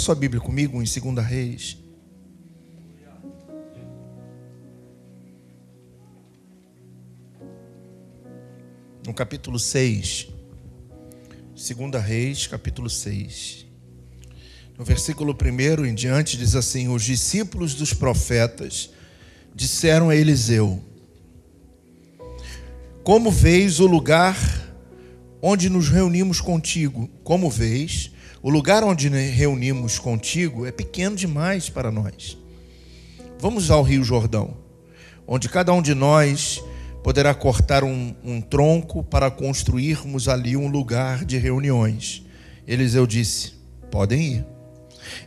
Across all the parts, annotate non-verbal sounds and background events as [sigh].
sua Bíblia comigo em 2 Reis. No capítulo 6. 2 Reis, capítulo 6. No versículo 1 em diante diz assim: Os discípulos dos profetas disseram a Eliseu: Como vês o lugar onde nos reunimos contigo? Como vês, o lugar onde reunimos contigo é pequeno demais para nós. Vamos ao Rio Jordão, onde cada um de nós poderá cortar um, um tronco para construirmos ali um lugar de reuniões. Eliseu disse: Podem ir.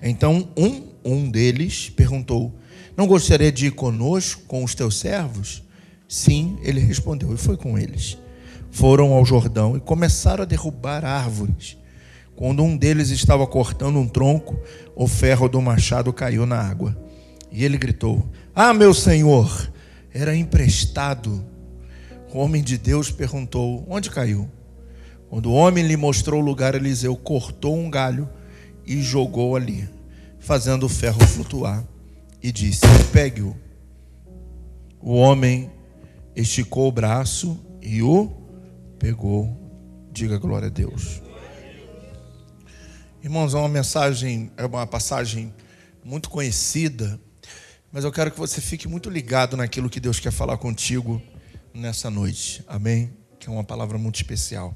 Então um, um deles perguntou: Não gostaria de ir conosco, com os teus servos? Sim, ele respondeu, e foi com eles. Foram ao Jordão e começaram a derrubar árvores. Quando um deles estava cortando um tronco, o ferro do machado caiu na água. E ele gritou: Ah, meu senhor, era emprestado. O homem de Deus perguntou: Onde caiu? Quando o homem lhe mostrou o lugar, Eliseu cortou um galho e jogou ali, fazendo o ferro flutuar, e disse: Pegue-o. O homem esticou o braço e o pegou. Diga glória a Deus. Irmãos, é uma mensagem, é uma passagem muito conhecida, mas eu quero que você fique muito ligado naquilo que Deus quer falar contigo nessa noite. Amém? Que é uma palavra muito especial.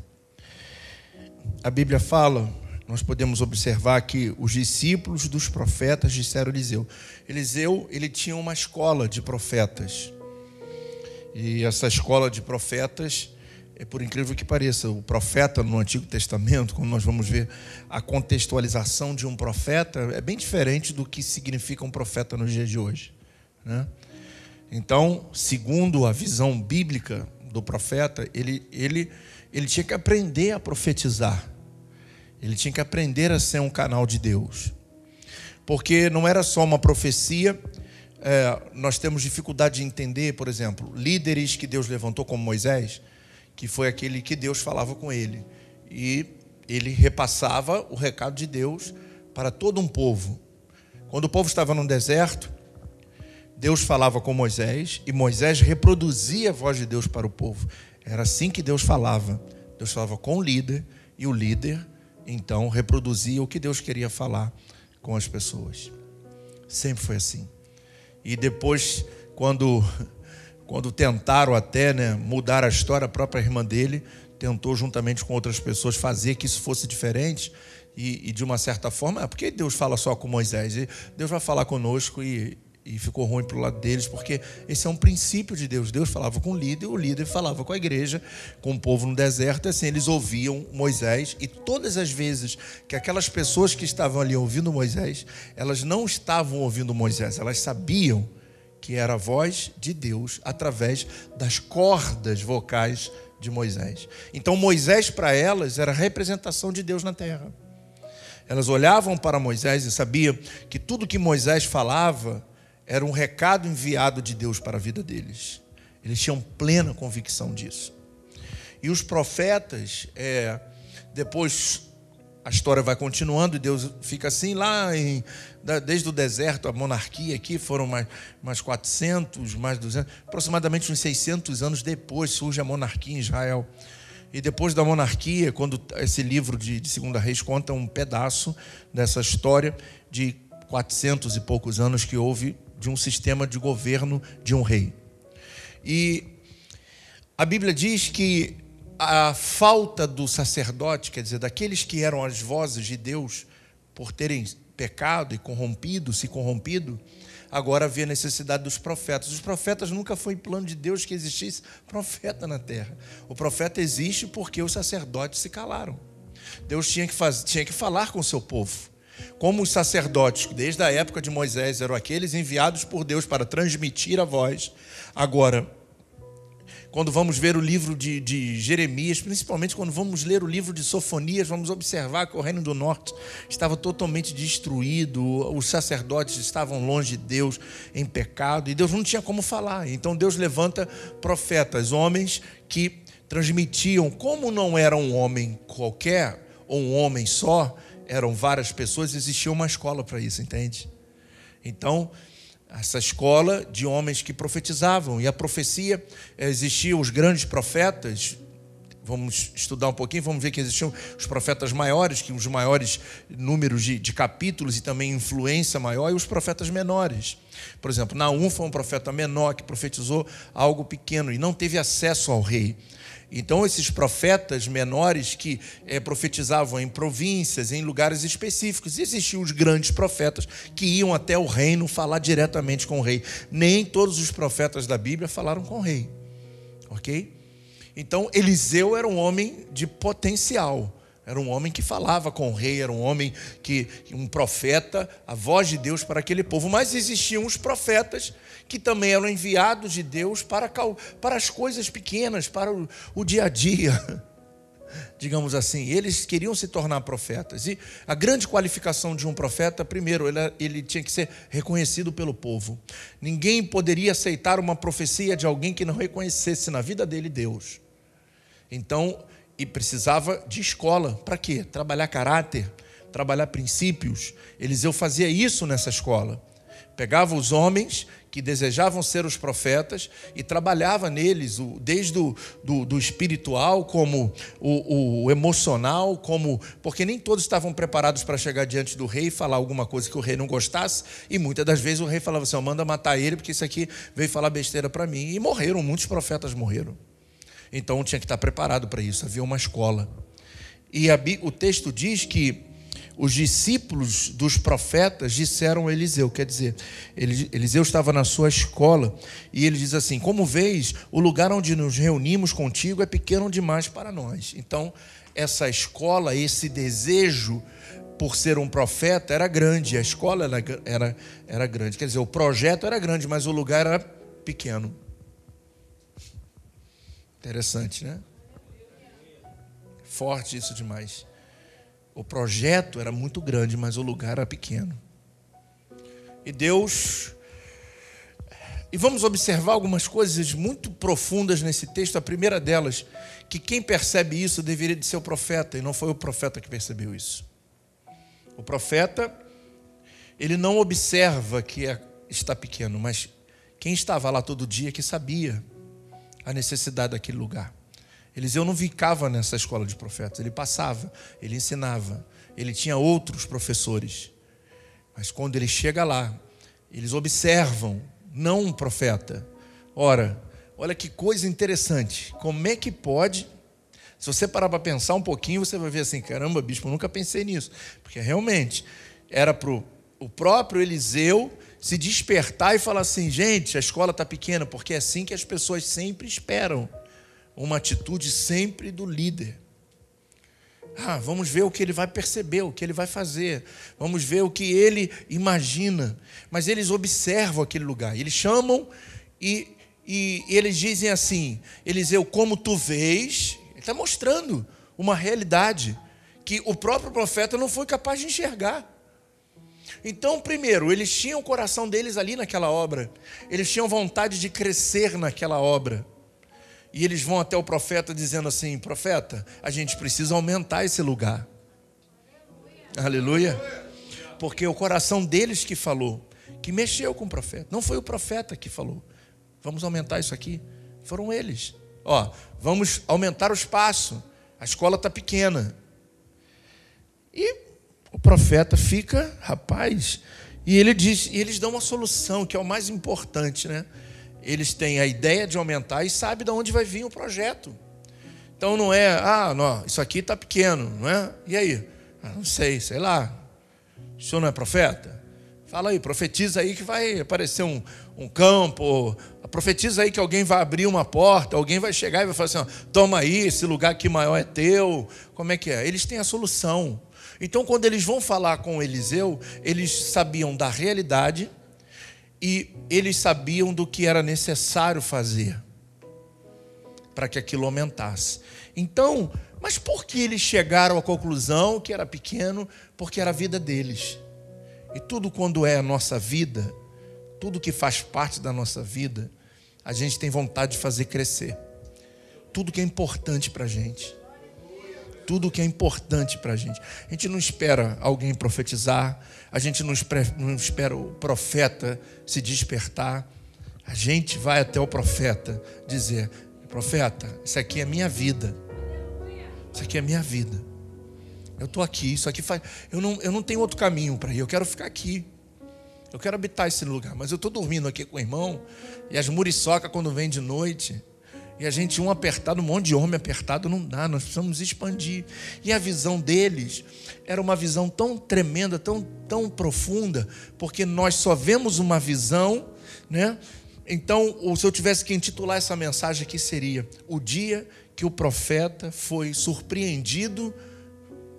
A Bíblia fala nós podemos observar que os discípulos dos profetas disseram a Eliseu. Eliseu, ele tinha uma escola de profetas. E essa escola de profetas, é por incrível que pareça, o profeta no Antigo Testamento, quando nós vamos ver a contextualização de um profeta, é bem diferente do que significa um profeta nos dias de hoje. Né? Então, segundo a visão bíblica do profeta, ele, ele, ele tinha que aprender a profetizar. Ele tinha que aprender a ser um canal de Deus. Porque não era só uma profecia, é, nós temos dificuldade de entender, por exemplo, líderes que Deus levantou como Moisés, que foi aquele que Deus falava com ele. E ele repassava o recado de Deus para todo um povo. Quando o povo estava no deserto, Deus falava com Moisés e Moisés reproduzia a voz de Deus para o povo. Era assim que Deus falava. Deus falava com o líder e o líder então reproduzia o que Deus queria falar com as pessoas. Sempre foi assim. E depois, quando, quando tentaram até né, mudar a história, a própria irmã dele tentou, juntamente com outras pessoas, fazer que isso fosse diferente. E, e de uma certa forma, é porque Deus fala só com Moisés? Deus vai falar conosco e, e ficou ruim para o lado deles, porque esse é um princípio de Deus. Deus falava com o líder, o líder falava com a igreja, com o povo no deserto, assim eles ouviam Moisés, e todas as vezes que aquelas pessoas que estavam ali ouvindo Moisés, elas não estavam ouvindo Moisés, elas sabiam que era a voz de Deus através das cordas vocais de Moisés. Então Moisés para elas era a representação de Deus na terra. Elas olhavam para Moisés e sabiam que tudo que Moisés falava era um recado enviado de Deus para a vida deles. Eles tinham plena convicção disso. E os profetas, é, depois a história vai continuando e Deus fica assim lá em, desde o deserto, a monarquia aqui foram mais, mais 400, mais 200, aproximadamente uns 600 anos depois surge a monarquia em Israel. E depois da monarquia, quando esse livro de, de Segunda Reis conta um pedaço dessa história de 400 e poucos anos que houve de um sistema de governo de um rei. E a Bíblia diz que a falta do sacerdote, quer dizer, daqueles que eram as vozes de Deus por terem pecado e corrompido, se corrompido, agora havia necessidade dos profetas. Os profetas nunca foi plano de Deus que existisse profeta na terra. O profeta existe porque os sacerdotes se calaram. Deus tinha que, fazer, tinha que falar com o seu povo. Como os sacerdotes, desde a época de Moisés, eram aqueles enviados por Deus para transmitir a voz. Agora, quando vamos ver o livro de, de, Jeremias, principalmente quando vamos ler o livro de Sofonias, vamos observar que o reino do norte estava totalmente destruído, os sacerdotes estavam longe de Deus, em pecado, e Deus não tinha como falar. Então Deus levanta profetas, homens que transmitiam, como não era um homem qualquer, ou um homem só, eram várias pessoas, existia uma escola para isso, entende? Então, essa escola de homens que profetizavam, e a profecia, existiam os grandes profetas, vamos estudar um pouquinho, vamos ver que existiam os profetas maiores, que os maiores números de, de, capítulos e também influência maior, e os profetas menores. Por exemplo, Naum foi um profeta menor que profetizou algo pequeno e não teve acesso ao rei. Então, esses profetas menores que é, profetizavam em províncias, em lugares específicos, existiam os grandes profetas que iam até o reino falar diretamente com o rei. Nem todos os profetas da Bíblia falaram com o rei. Ok? Então, Eliseu era um homem de potencial. Era um homem que falava com o rei, era um homem que, um profeta, a voz de Deus para aquele povo. Mas existiam os profetas que também eram enviados de Deus para, para as coisas pequenas, para o, o dia a dia. [laughs] Digamos assim, eles queriam se tornar profetas. E a grande qualificação de um profeta, primeiro, ele, ele tinha que ser reconhecido pelo povo. Ninguém poderia aceitar uma profecia de alguém que não reconhecesse na vida dele Deus. Então, e precisava de escola. Para quê? Trabalhar caráter, trabalhar princípios. Eliseu fazia isso nessa escola. Pegava os homens que desejavam ser os profetas e trabalhava neles, desde o do, do espiritual, como o, o, emocional, como porque nem todos estavam preparados para chegar diante do rei e falar alguma coisa que o rei não gostasse, e muitas das vezes o rei falava assim: manda matar ele, porque isso aqui veio falar besteira para mim. E morreram, muitos profetas morreram. Então tinha que estar preparado para isso, havia uma escola. E a, o texto diz que os discípulos dos profetas disseram a Eliseu, quer dizer, Eliseu estava na sua escola e ele diz assim: Como vês, o lugar onde nos reunimos contigo é pequeno demais para nós. Então, essa escola, esse desejo por ser um profeta era grande, a escola era, era, era grande, quer dizer, o projeto era grande, mas o lugar era pequeno. Interessante, né? Forte isso demais. O projeto era muito grande, mas o lugar era pequeno. E Deus. E vamos observar algumas coisas muito profundas nesse texto. A primeira delas, que quem percebe isso deveria de ser o profeta, e não foi o profeta que percebeu isso. O profeta, ele não observa que é, está pequeno, mas quem estava lá todo dia que sabia a necessidade daquele lugar. Eliseu não ficava nessa escola de profetas, ele passava, ele ensinava, ele tinha outros professores. Mas quando ele chega lá, eles observam, não um profeta. Ora, olha que coisa interessante. Como é que pode? Se você parar para pensar um pouquinho, você vai ver assim: caramba, bispo, eu nunca pensei nisso. Porque realmente era para o próprio Eliseu se despertar e falar assim: gente, a escola está pequena, porque é assim que as pessoas sempre esperam uma atitude sempre do líder. Ah, vamos ver o que ele vai perceber, o que ele vai fazer. Vamos ver o que ele imagina. Mas eles observam aquele lugar. Eles chamam e, e, e eles dizem assim: Eliseu, como tu vês, ele está mostrando uma realidade que o próprio profeta não foi capaz de enxergar. Então, primeiro, eles tinham o coração deles ali naquela obra, eles tinham vontade de crescer naquela obra. E eles vão até o profeta dizendo assim: Profeta, a gente precisa aumentar esse lugar. Aleluia. Aleluia. Porque o coração deles que falou, que mexeu com o profeta. Não foi o profeta que falou. Vamos aumentar isso aqui. Foram eles. Ó, vamos aumentar o espaço. A escola está pequena. E o profeta fica, rapaz, e ele diz, e eles dão uma solução, que é o mais importante, né? eles têm a ideia de aumentar e sabem de onde vai vir o projeto. Então não é, ah, não, isso aqui está pequeno, não é? E aí? Ah, não sei, sei lá. O senhor não é profeta? Fala aí, profetiza aí que vai aparecer um, um campo, profetiza aí que alguém vai abrir uma porta, alguém vai chegar e vai falar assim: ó, toma aí, esse lugar aqui maior é teu. Como é que é? Eles têm a solução. Então, quando eles vão falar com Eliseu, eles sabiam da realidade e eles sabiam do que era necessário fazer para que aquilo aumentasse. Então, mas por que eles chegaram à conclusão que era pequeno? Porque era a vida deles. E tudo quando é a nossa vida, tudo que faz parte da nossa vida, a gente tem vontade de fazer crescer. Tudo que é importante para a gente. Tudo que é importante para a gente. A gente não espera alguém profetizar, a gente não espera, não espera o profeta se despertar. A gente vai até o profeta dizer: Profeta, isso aqui é minha vida. Isso aqui é minha vida. Eu estou aqui, isso aqui faz. Eu não, eu não tenho outro caminho para ir, eu quero ficar aqui. Eu quero habitar esse lugar, mas eu estou dormindo aqui com o irmão, e as muriçocas, quando vem de noite, e a gente, um apertado, um monte de homem apertado, não dá, nós precisamos expandir. E a visão deles era uma visão tão tremenda, tão, tão profunda, porque nós só vemos uma visão, né? Então, se eu tivesse que intitular essa mensagem aqui, seria: O dia que o profeta foi surpreendido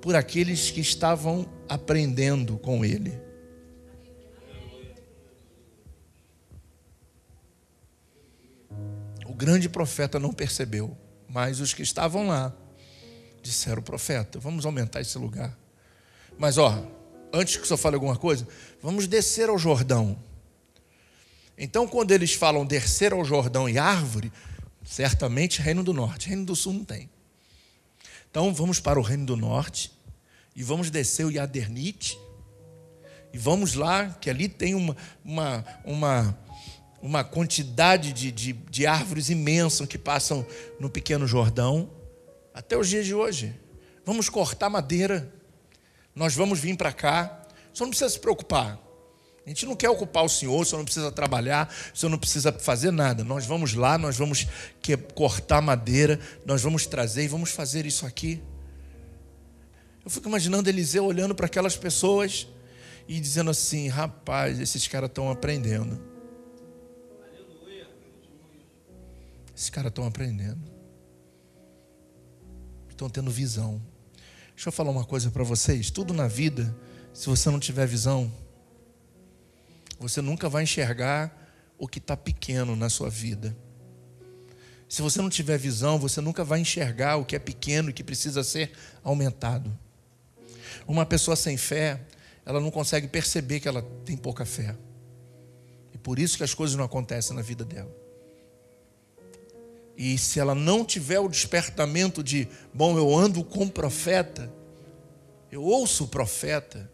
por aqueles que estavam aprendendo com ele. Grande profeta não percebeu, mas os que estavam lá disseram: profeta, vamos aumentar esse lugar. Mas, ó, antes que o senhor fale alguma coisa, vamos descer ao Jordão. Então, quando eles falam descer ao Jordão e árvore, certamente Reino do Norte, Reino do Sul não tem. Então, vamos para o Reino do Norte e vamos descer o Yadernite. E vamos lá, que ali tem uma, uma, uma uma quantidade de, de, de árvores imensas que passam no pequeno Jordão, até os dias de hoje. Vamos cortar madeira, nós vamos vir para cá. O senhor não precisa se preocupar. A gente não quer ocupar o senhor, o senhor não precisa trabalhar, o senhor não precisa fazer nada. Nós vamos lá, nós vamos cortar madeira, nós vamos trazer e vamos fazer isso aqui. Eu fico imaginando Eliseu olhando para aquelas pessoas e dizendo assim: rapaz, esses caras estão aprendendo. Esses caras estão aprendendo. Estão tendo visão. Deixa eu falar uma coisa para vocês. Tudo na vida, se você não tiver visão, você nunca vai enxergar o que está pequeno na sua vida. Se você não tiver visão, você nunca vai enxergar o que é pequeno e que precisa ser aumentado. Uma pessoa sem fé, ela não consegue perceber que ela tem pouca fé. E por isso que as coisas não acontecem na vida dela. E se ela não tiver o despertamento de, bom, eu ando com o profeta, eu ouço o profeta,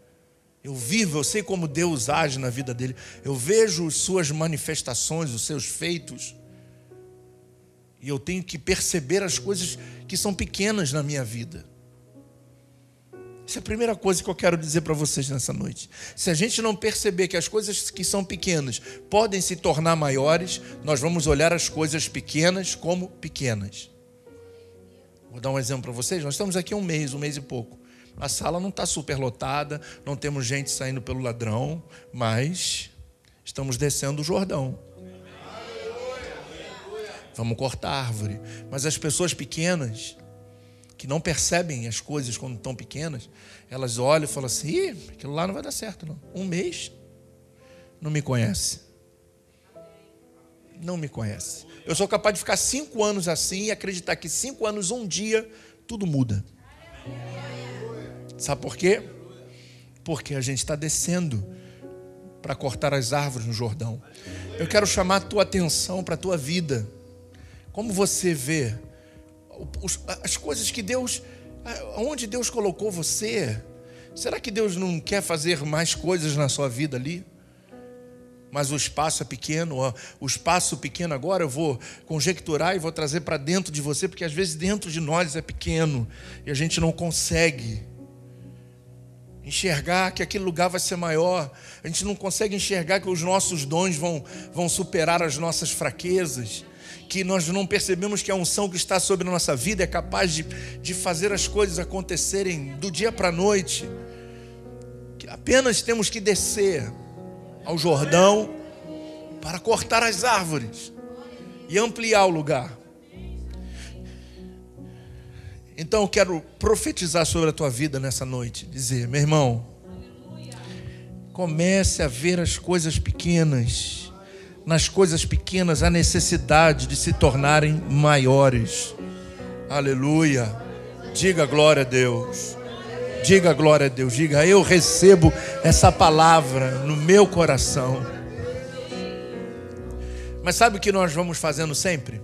eu vivo, eu sei como Deus age na vida dele, eu vejo suas manifestações, os seus feitos, e eu tenho que perceber as coisas que são pequenas na minha vida. Essa é a primeira coisa que eu quero dizer para vocês nessa noite. Se a gente não perceber que as coisas que são pequenas podem se tornar maiores, nós vamos olhar as coisas pequenas como pequenas. Vou dar um exemplo para vocês. Nós estamos aqui um mês, um mês e pouco. A sala não está super lotada, não temos gente saindo pelo ladrão, mas estamos descendo o Jordão. Vamos cortar árvore. Mas as pessoas pequenas, que não percebem as coisas quando estão pequenas, elas olham e falam assim: Ih, aquilo lá não vai dar certo, não. Um mês não me conhece. Não me conhece. Eu sou capaz de ficar cinco anos assim e acreditar que cinco anos, um dia, tudo muda. Sabe por quê? Porque a gente está descendo para cortar as árvores no Jordão. Eu quero chamar a tua atenção para a tua vida. Como você vê as coisas que Deus, onde Deus colocou você. Será que Deus não quer fazer mais coisas na sua vida ali? Mas o espaço é pequeno, o espaço pequeno agora eu vou conjecturar e vou trazer para dentro de você, porque às vezes dentro de nós é pequeno e a gente não consegue enxergar que aquele lugar vai ser maior, a gente não consegue enxergar que os nossos dons vão, vão superar as nossas fraquezas que nós não percebemos que a unção que está sobre a nossa vida é capaz de, de fazer as coisas acontecerem do dia para a noite. Que apenas temos que descer ao Jordão para cortar as árvores e ampliar o lugar. Então eu quero profetizar sobre a tua vida nessa noite, dizer, meu irmão, comece a ver as coisas pequenas nas coisas pequenas a necessidade de se tornarem maiores. Aleluia. Diga glória a Deus. Diga glória a Deus. Diga, eu recebo essa palavra no meu coração. Mas sabe o que nós vamos fazendo sempre?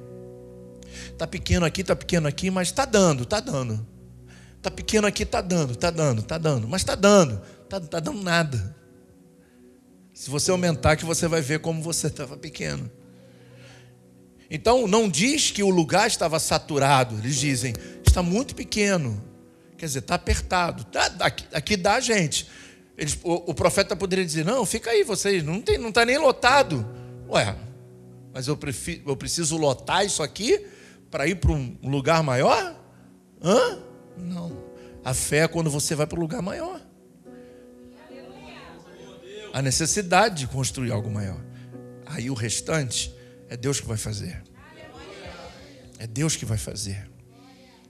Está pequeno aqui, está pequeno aqui, mas está dando, está dando. Tá pequeno aqui, tá dando, tá dando, tá dando, mas tá dando, tá, tá dando nada. Se você aumentar, que você vai ver como você estava pequeno. Então, não diz que o lugar estava saturado, eles dizem, está muito pequeno. Quer dizer, está apertado. Tá, aqui, aqui dá gente. Eles, o, o, profeta poderia dizer: Não, fica aí, vocês, não está não tá nem lotado. Ué, mas eu, prefiro, eu preciso lotar isso aqui para ir para um lugar maior? Hã? Não. A fé é quando você vai para um lugar maior. A necessidade de construir algo maior. Aí o restante é Deus que vai fazer. É Deus que vai fazer.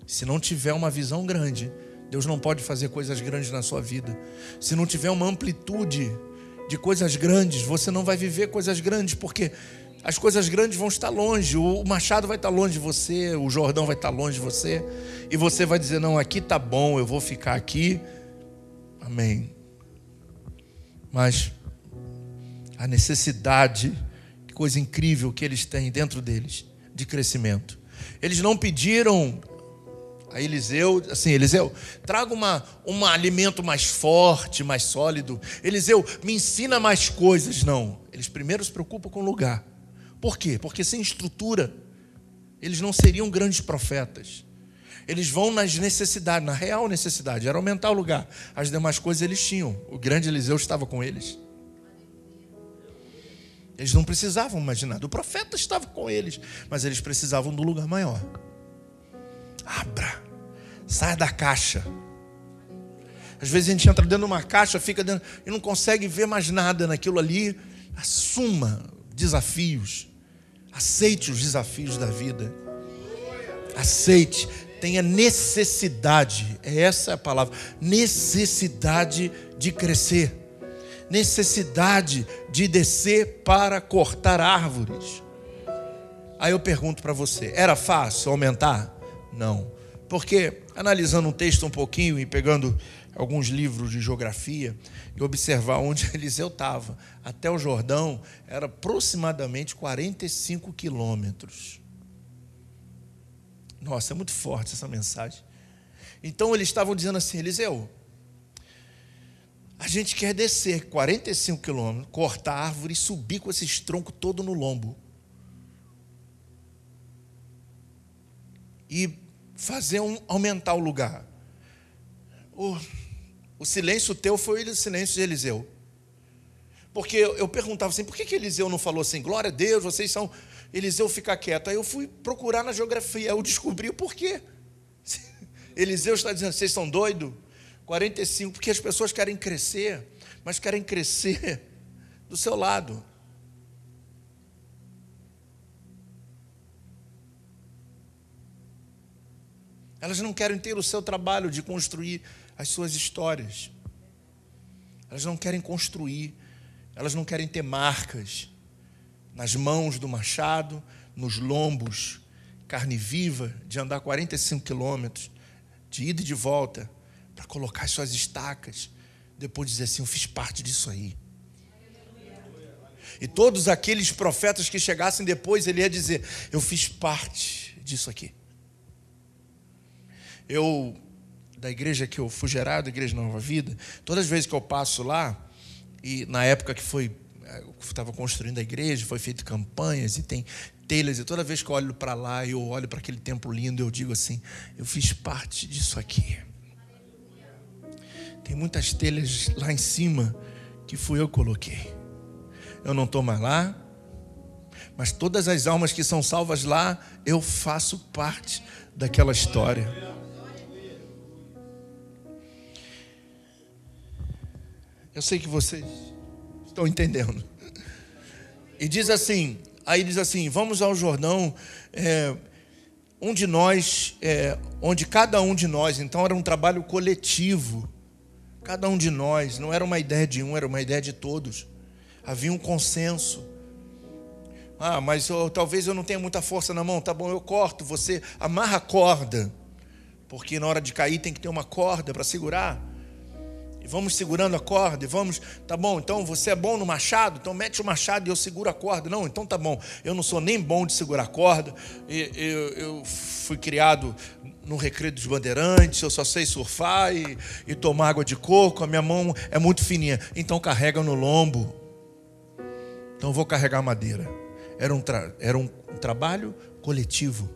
Se não tiver uma visão grande, Deus não pode fazer coisas grandes na sua vida. Se não tiver uma amplitude de coisas grandes, você não vai viver coisas grandes, porque as coisas grandes vão estar longe, o machado vai estar longe de você, o Jordão vai estar longe de você, e você vai dizer: Não, aqui está bom, eu vou ficar aqui. Amém. Mas a necessidade, que coisa incrível que eles têm dentro deles, de crescimento. Eles não pediram a Eliseu, assim, Eliseu, traga uma, um alimento mais forte, mais sólido. Eliseu, me ensina mais coisas. Não, eles primeiro se preocupam com o lugar. Por quê? Porque sem estrutura, eles não seriam grandes profetas. Eles vão nas necessidades, na real necessidade, era aumentar o lugar. As demais coisas eles tinham. O grande Eliseu estava com eles. Eles não precisavam imaginar. O profeta estava com eles, mas eles precisavam do lugar maior. Abra. Saia da caixa. Às vezes a gente entra dentro de uma caixa, fica dentro e não consegue ver mais nada naquilo ali. Assuma desafios. Aceite os desafios da vida. Aceite. Tenha necessidade. É essa a palavra. Necessidade de crescer. Necessidade de descer para cortar árvores. Aí eu pergunto para você: era fácil aumentar? Não. Porque, analisando um texto um pouquinho e pegando alguns livros de geografia e observar onde [laughs] Eliseu estava, até o Jordão, era aproximadamente 45 quilômetros. Nossa, é muito forte essa mensagem. Então eles estavam dizendo assim: Eliseu, a gente quer descer 45 quilômetros, cortar a árvore e subir com esses troncos todo no lombo. e fazer um, aumentar o lugar. O, o silêncio teu foi o silêncio de Eliseu. Porque eu, eu perguntava assim, por que, que Eliseu não falou assim, glória a Deus, vocês são. Eliseu fica quieto. Aí eu fui procurar na geografia, eu descobri o porquê. [laughs] Eliseu está dizendo, vocês são doidos? 45, porque as pessoas querem crescer, mas querem crescer [laughs] do seu lado. Elas não querem ter o seu trabalho de construir as suas histórias. Elas não querem construir, elas não querem ter marcas nas mãos do machado, nos lombos, carne viva, de andar 45 quilômetros, de ida e de volta, para colocar as suas estacas, depois dizer assim: Eu fiz parte disso aí. E todos aqueles profetas que chegassem depois, ele ia dizer: Eu fiz parte disso aqui. Eu, da igreja que eu fui gerado, Igreja Nova Vida, todas as vezes que eu passo lá, e na época que foi, estava construindo a igreja, foi feito campanhas e tem telhas, e toda vez que eu olho para lá, eu olho para aquele templo lindo, eu digo assim: eu fiz parte disso aqui. Tem muitas telhas lá em cima que fui eu que coloquei. Eu não estou mais lá, mas todas as almas que são salvas lá, eu faço parte daquela história. Eu sei que vocês estão entendendo. E diz assim, aí diz assim, vamos ao Jordão, é, um de nós, é, onde cada um de nós, então era um trabalho coletivo, cada um de nós, não era uma ideia de um, era uma ideia de todos. Havia um consenso. Ah, mas eu, talvez eu não tenha muita força na mão, tá bom, eu corto, você amarra a corda, porque na hora de cair tem que ter uma corda para segurar vamos segurando a corda, e vamos, tá bom, então você é bom no machado, então mete o machado e eu seguro a corda. Não, então tá bom, eu não sou nem bom de segurar a corda, eu, eu fui criado no recreio dos bandeirantes, eu só sei surfar e, e tomar água de coco, a minha mão é muito fininha, então carrega no lombo. Então vou carregar madeira. Era um, tra era um trabalho coletivo.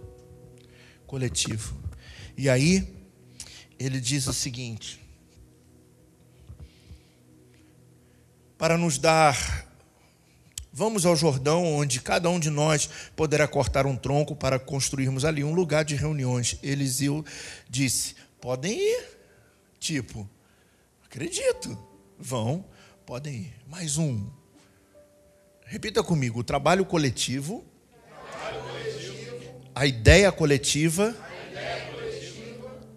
Coletivo. E aí, ele diz o seguinte: para nos dar. Vamos ao Jordão, onde cada um de nós poderá cortar um tronco para construirmos ali um lugar de reuniões. Eliseu disse: podem ir. Tipo, acredito, vão, podem ir. Mais um. Repita comigo: o trabalho coletivo, a, ideia coletiva,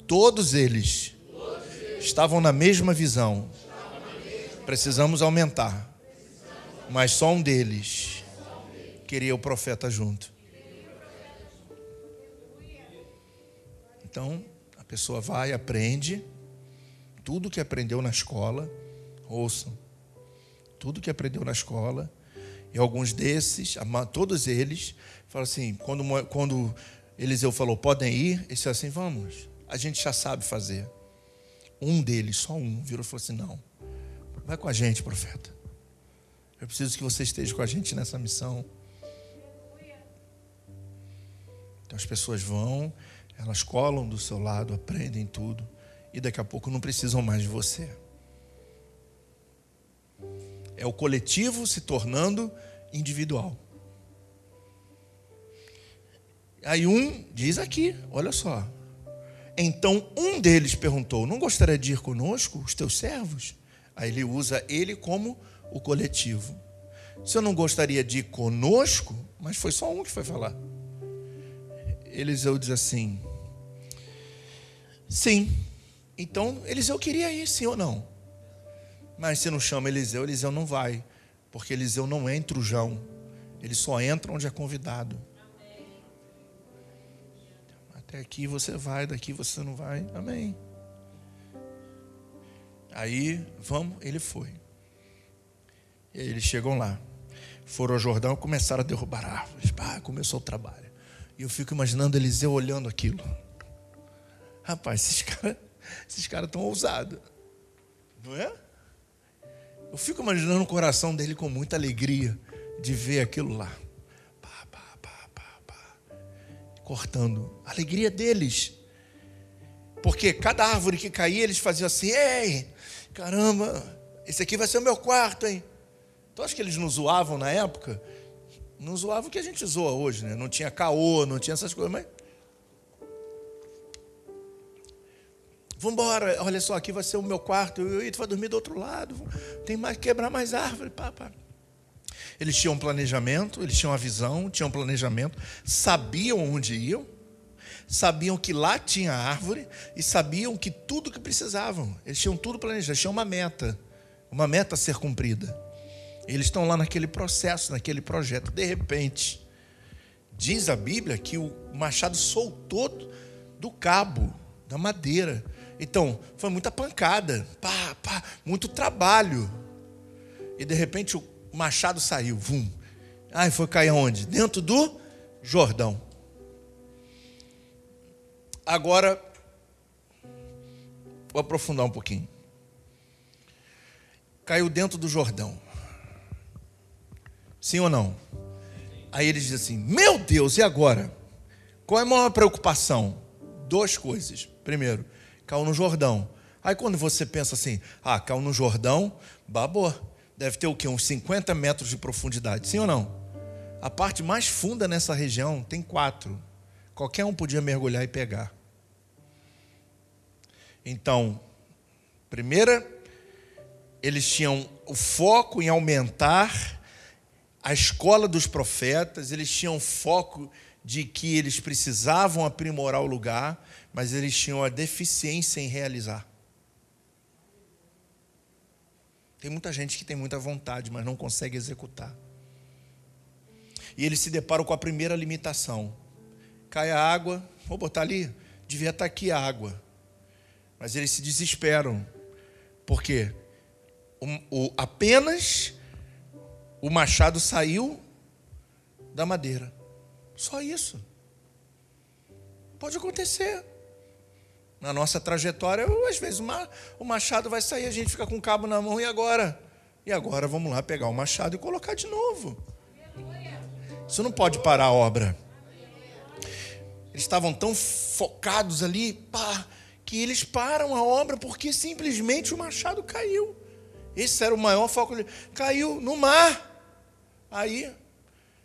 todos eles estavam na mesma visão Precisamos aumentar. Mas só um deles queria o profeta junto. Então, a pessoa vai, aprende tudo que aprendeu na escola. Ouçam. Tudo que aprendeu na escola. E alguns desses, todos eles, falam assim: quando, quando Eliseu falou, podem ir, ele disse assim: vamos, a gente já sabe fazer. Um deles, só um, virou e falou assim: não, Vai com a gente, profeta. Eu preciso que você esteja com a gente nessa missão. Então as pessoas vão, elas colam do seu lado, aprendem tudo, e daqui a pouco não precisam mais de você. É o coletivo se tornando individual. Aí um diz aqui, olha só. Então um deles perguntou: Não gostaria de ir conosco, os teus servos? Aí ele usa ele como o coletivo. Se eu não gostaria de ir conosco, mas foi só um que foi falar. Eliseu diz assim: Sim. Então Eliseu queria ir, sim ou não? Mas se não chama Eliseu, Eliseu não vai. Porque Eliseu não é intrujão. Ele só entra onde é convidado. Até aqui você vai, daqui você não vai. Amém. Aí, vamos, ele foi. Eles chegam lá. Foram ao Jordão e começaram a derrubar árvores. Pá, começou o trabalho. E eu fico imaginando Eliseu olhando aquilo. Rapaz, esses [laughs] caras esses cara estão ousados. Não é? Eu fico imaginando o coração dele com muita alegria de ver aquilo lá. Pá, pá, pá, pá, pá. Cortando. A alegria deles. Porque cada árvore que caía, eles faziam assim: ei, Caramba, esse aqui vai ser o meu quarto, hein? Então acho que eles não zoavam na época. Não zoavam o que a gente zoa hoje, né? Não tinha caô, não tinha essas coisas, mas. Vambora, olha só, aqui vai ser o meu quarto, e tu vai dormir do outro lado, tem mais quebrar mais árvore, pá. Eles tinham um planejamento, eles tinham uma visão, tinham um planejamento, sabiam onde iam, sabiam que lá tinha árvore e sabiam que tudo que precisavam. Eles tinham tudo planejado, eles tinham uma meta, uma meta a ser cumprida. Eles estão lá naquele processo, naquele projeto. De repente, diz a Bíblia que o machado soltou do cabo, da madeira. Então, foi muita pancada, pá, pá, muito trabalho. E de repente o machado saiu, vum. Ai, foi cair onde? Dentro do Jordão. Agora, vou aprofundar um pouquinho. Caiu dentro do Jordão. Sim ou não? Aí ele diz assim: Meu Deus, e agora? Qual é a maior preocupação? Duas coisas. Primeiro, caiu no Jordão. Aí quando você pensa assim, ah, caiu no Jordão, babou. Deve ter o quê? Uns 50 metros de profundidade. Sim ou não? A parte mais funda nessa região tem quatro. Qualquer um podia mergulhar e pegar. Então, primeira, eles tinham o foco em aumentar a escola dos profetas, eles tinham foco de que eles precisavam aprimorar o lugar, mas eles tinham a deficiência em realizar. Tem muita gente que tem muita vontade, mas não consegue executar. E eles se deparam com a primeira limitação. Cai a água, vou botar ali, devia estar aqui a água. Mas eles se desesperam, Porque o, o, apenas o machado saiu da madeira. Só isso. Pode acontecer. Na nossa trajetória, às vezes o machado vai sair, a gente fica com o cabo na mão e agora? E agora vamos lá pegar o machado e colocar de novo. Isso não pode parar a obra. Eles estavam tão focados ali, pá, que eles param a obra porque simplesmente o machado caiu. Esse era o maior foco. Caiu no mar. Aí,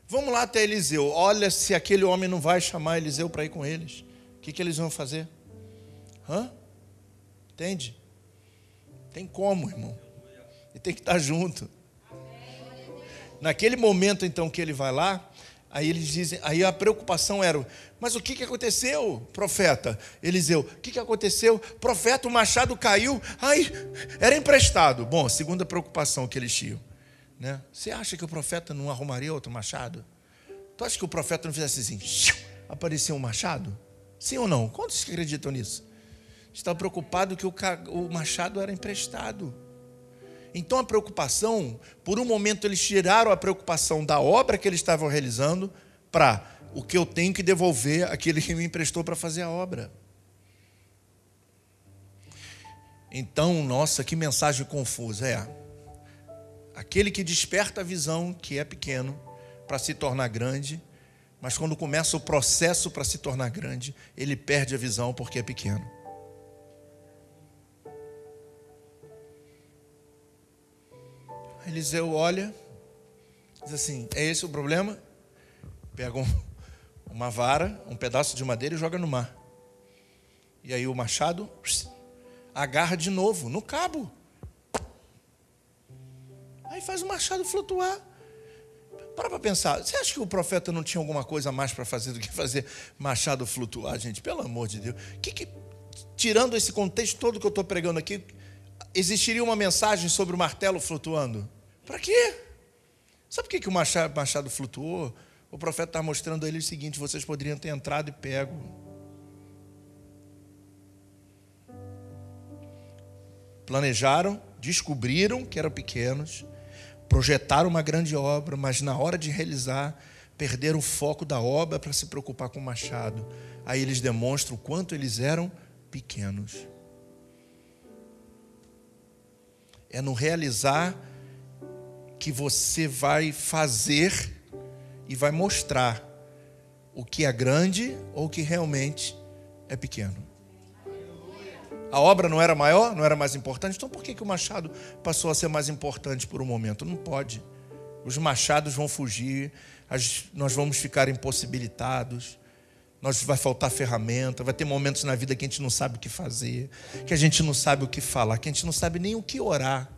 vamos lá até Eliseu. Olha se aquele homem não vai chamar Eliseu para ir com eles. O que, que eles vão fazer? Hã? Entende? Tem como, irmão. Ele tem que estar junto. Naquele momento, então, que ele vai lá, aí eles dizem, aí a preocupação era, mas o que, que aconteceu, profeta? Eliseu, o que, que aconteceu? Profeta, o machado caiu, ai, era emprestado. Bom, segunda preocupação que eles tinham. Né? Você acha que o profeta não arrumaria outro machado? Tu acha que o profeta não fizesse assim, aparecer um machado? Sim ou não? Quantos acreditam nisso? Está preocupado que o, o machado era emprestado. Então a preocupação, por um momento eles tiraram a preocupação da obra que eles estavam realizando para o que eu tenho que devolver aquele que me emprestou para fazer a obra. Então, nossa, que mensagem confusa é. Aquele que desperta a visão que é pequeno para se tornar grande, mas quando começa o processo para se tornar grande, ele perde a visão porque é pequeno. Eliseu olha, diz assim: É esse o problema? Pega um, uma vara, um pedaço de madeira e joga no mar. E aí o machado agarra de novo no cabo. Aí faz o machado flutuar. Para para pensar, você acha que o profeta não tinha alguma coisa mais para fazer do que fazer machado flutuar, gente? Pelo amor de Deus. Que, que, tirando esse contexto todo que eu estou pregando aqui, existiria uma mensagem sobre o martelo flutuando? Para quê? Sabe por que, o machado, machado flutuou? O profeta está mostrando a ele o seguinte: vocês poderiam ter entrado e pego. Planejaram, descobriram que eram pequenos, projetaram uma grande obra, mas na hora de realizar, perderam o foco da obra para se preocupar com o machado. Aí eles demonstram o quanto eles eram pequenos. É no realizar que você vai fazer e vai mostrar o que é grande ou o que realmente é pequeno. A obra não era maior, não era mais importante, então por que, que o machado passou a ser mais importante por um momento? Não pode. Os machados vão fugir, nós vamos ficar impossibilitados, nós vai faltar ferramenta, vai ter momentos na vida que a gente não sabe o que fazer, que a gente não sabe o que falar, que a gente não sabe nem o que orar.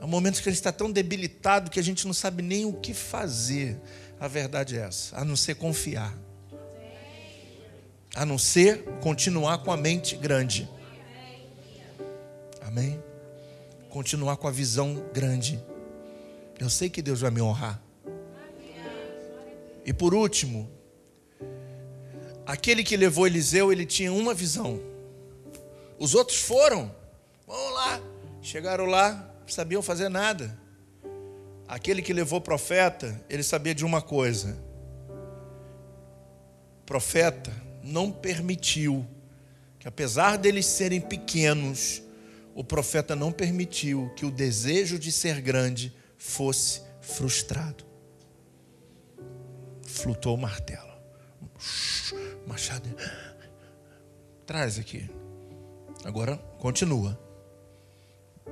Há momentos que gente está tão debilitado que a gente não sabe nem o que fazer. A verdade é essa, a não ser confiar. A não ser continuar com a mente grande. Amém? Continuar com a visão grande. Eu sei que Deus vai me honrar. E por último, Aquele que levou Eliseu, ele tinha uma visão. Os outros foram, vamos lá. Chegaram lá, sabiam fazer nada. Aquele que levou o profeta, ele sabia de uma coisa. O profeta não permitiu que, apesar deles serem pequenos, o profeta não permitiu que o desejo de ser grande fosse frustrado. Flutou o martelo machado. Traz aqui. Agora continua.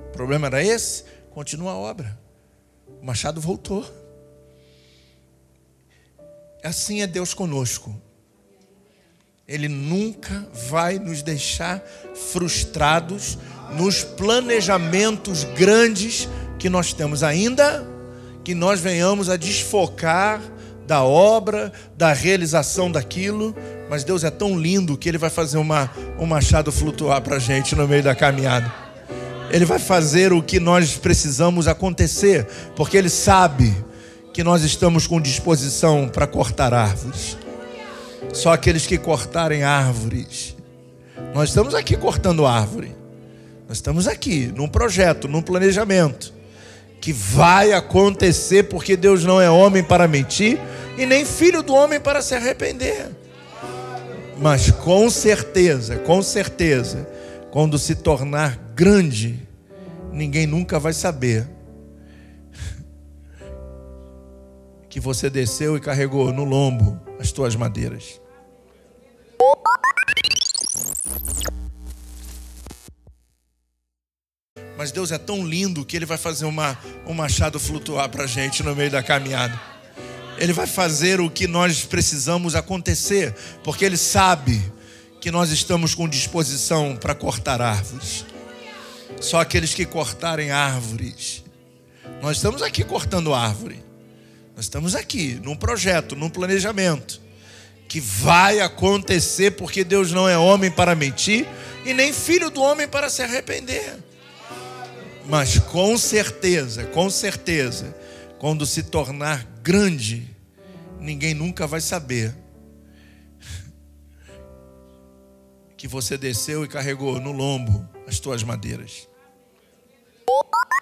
O problema era esse? Continua a obra. O machado voltou. Assim é Deus conosco. Ele nunca vai nos deixar frustrados nos planejamentos grandes que nós temos, ainda que nós venhamos a desfocar da obra, da realização daquilo, mas Deus é tão lindo que Ele vai fazer uma, um machado flutuar para a gente no meio da caminhada. Ele vai fazer o que nós precisamos acontecer, porque Ele sabe que nós estamos com disposição para cortar árvores. Só aqueles que cortarem árvores. Nós estamos aqui cortando árvore. Nós estamos aqui num projeto, num planejamento que vai acontecer porque Deus não é homem para mentir e nem filho do homem para se arrepender. Mas com certeza, com certeza, quando se tornar grande, ninguém nunca vai saber [laughs] que você desceu e carregou no lombo as tuas madeiras. Mas Deus é tão lindo que Ele vai fazer uma, um machado flutuar para a gente no meio da caminhada. Ele vai fazer o que nós precisamos acontecer, porque Ele sabe que nós estamos com disposição para cortar árvores. Só aqueles que cortarem árvores. Nós estamos aqui cortando árvore. Nós estamos aqui num projeto, num planejamento que vai acontecer porque Deus não é homem para mentir e nem filho do homem para se arrepender. Mas com certeza, com certeza, quando se tornar grande, ninguém nunca vai saber que você desceu e carregou no lombo as tuas madeiras. Beep,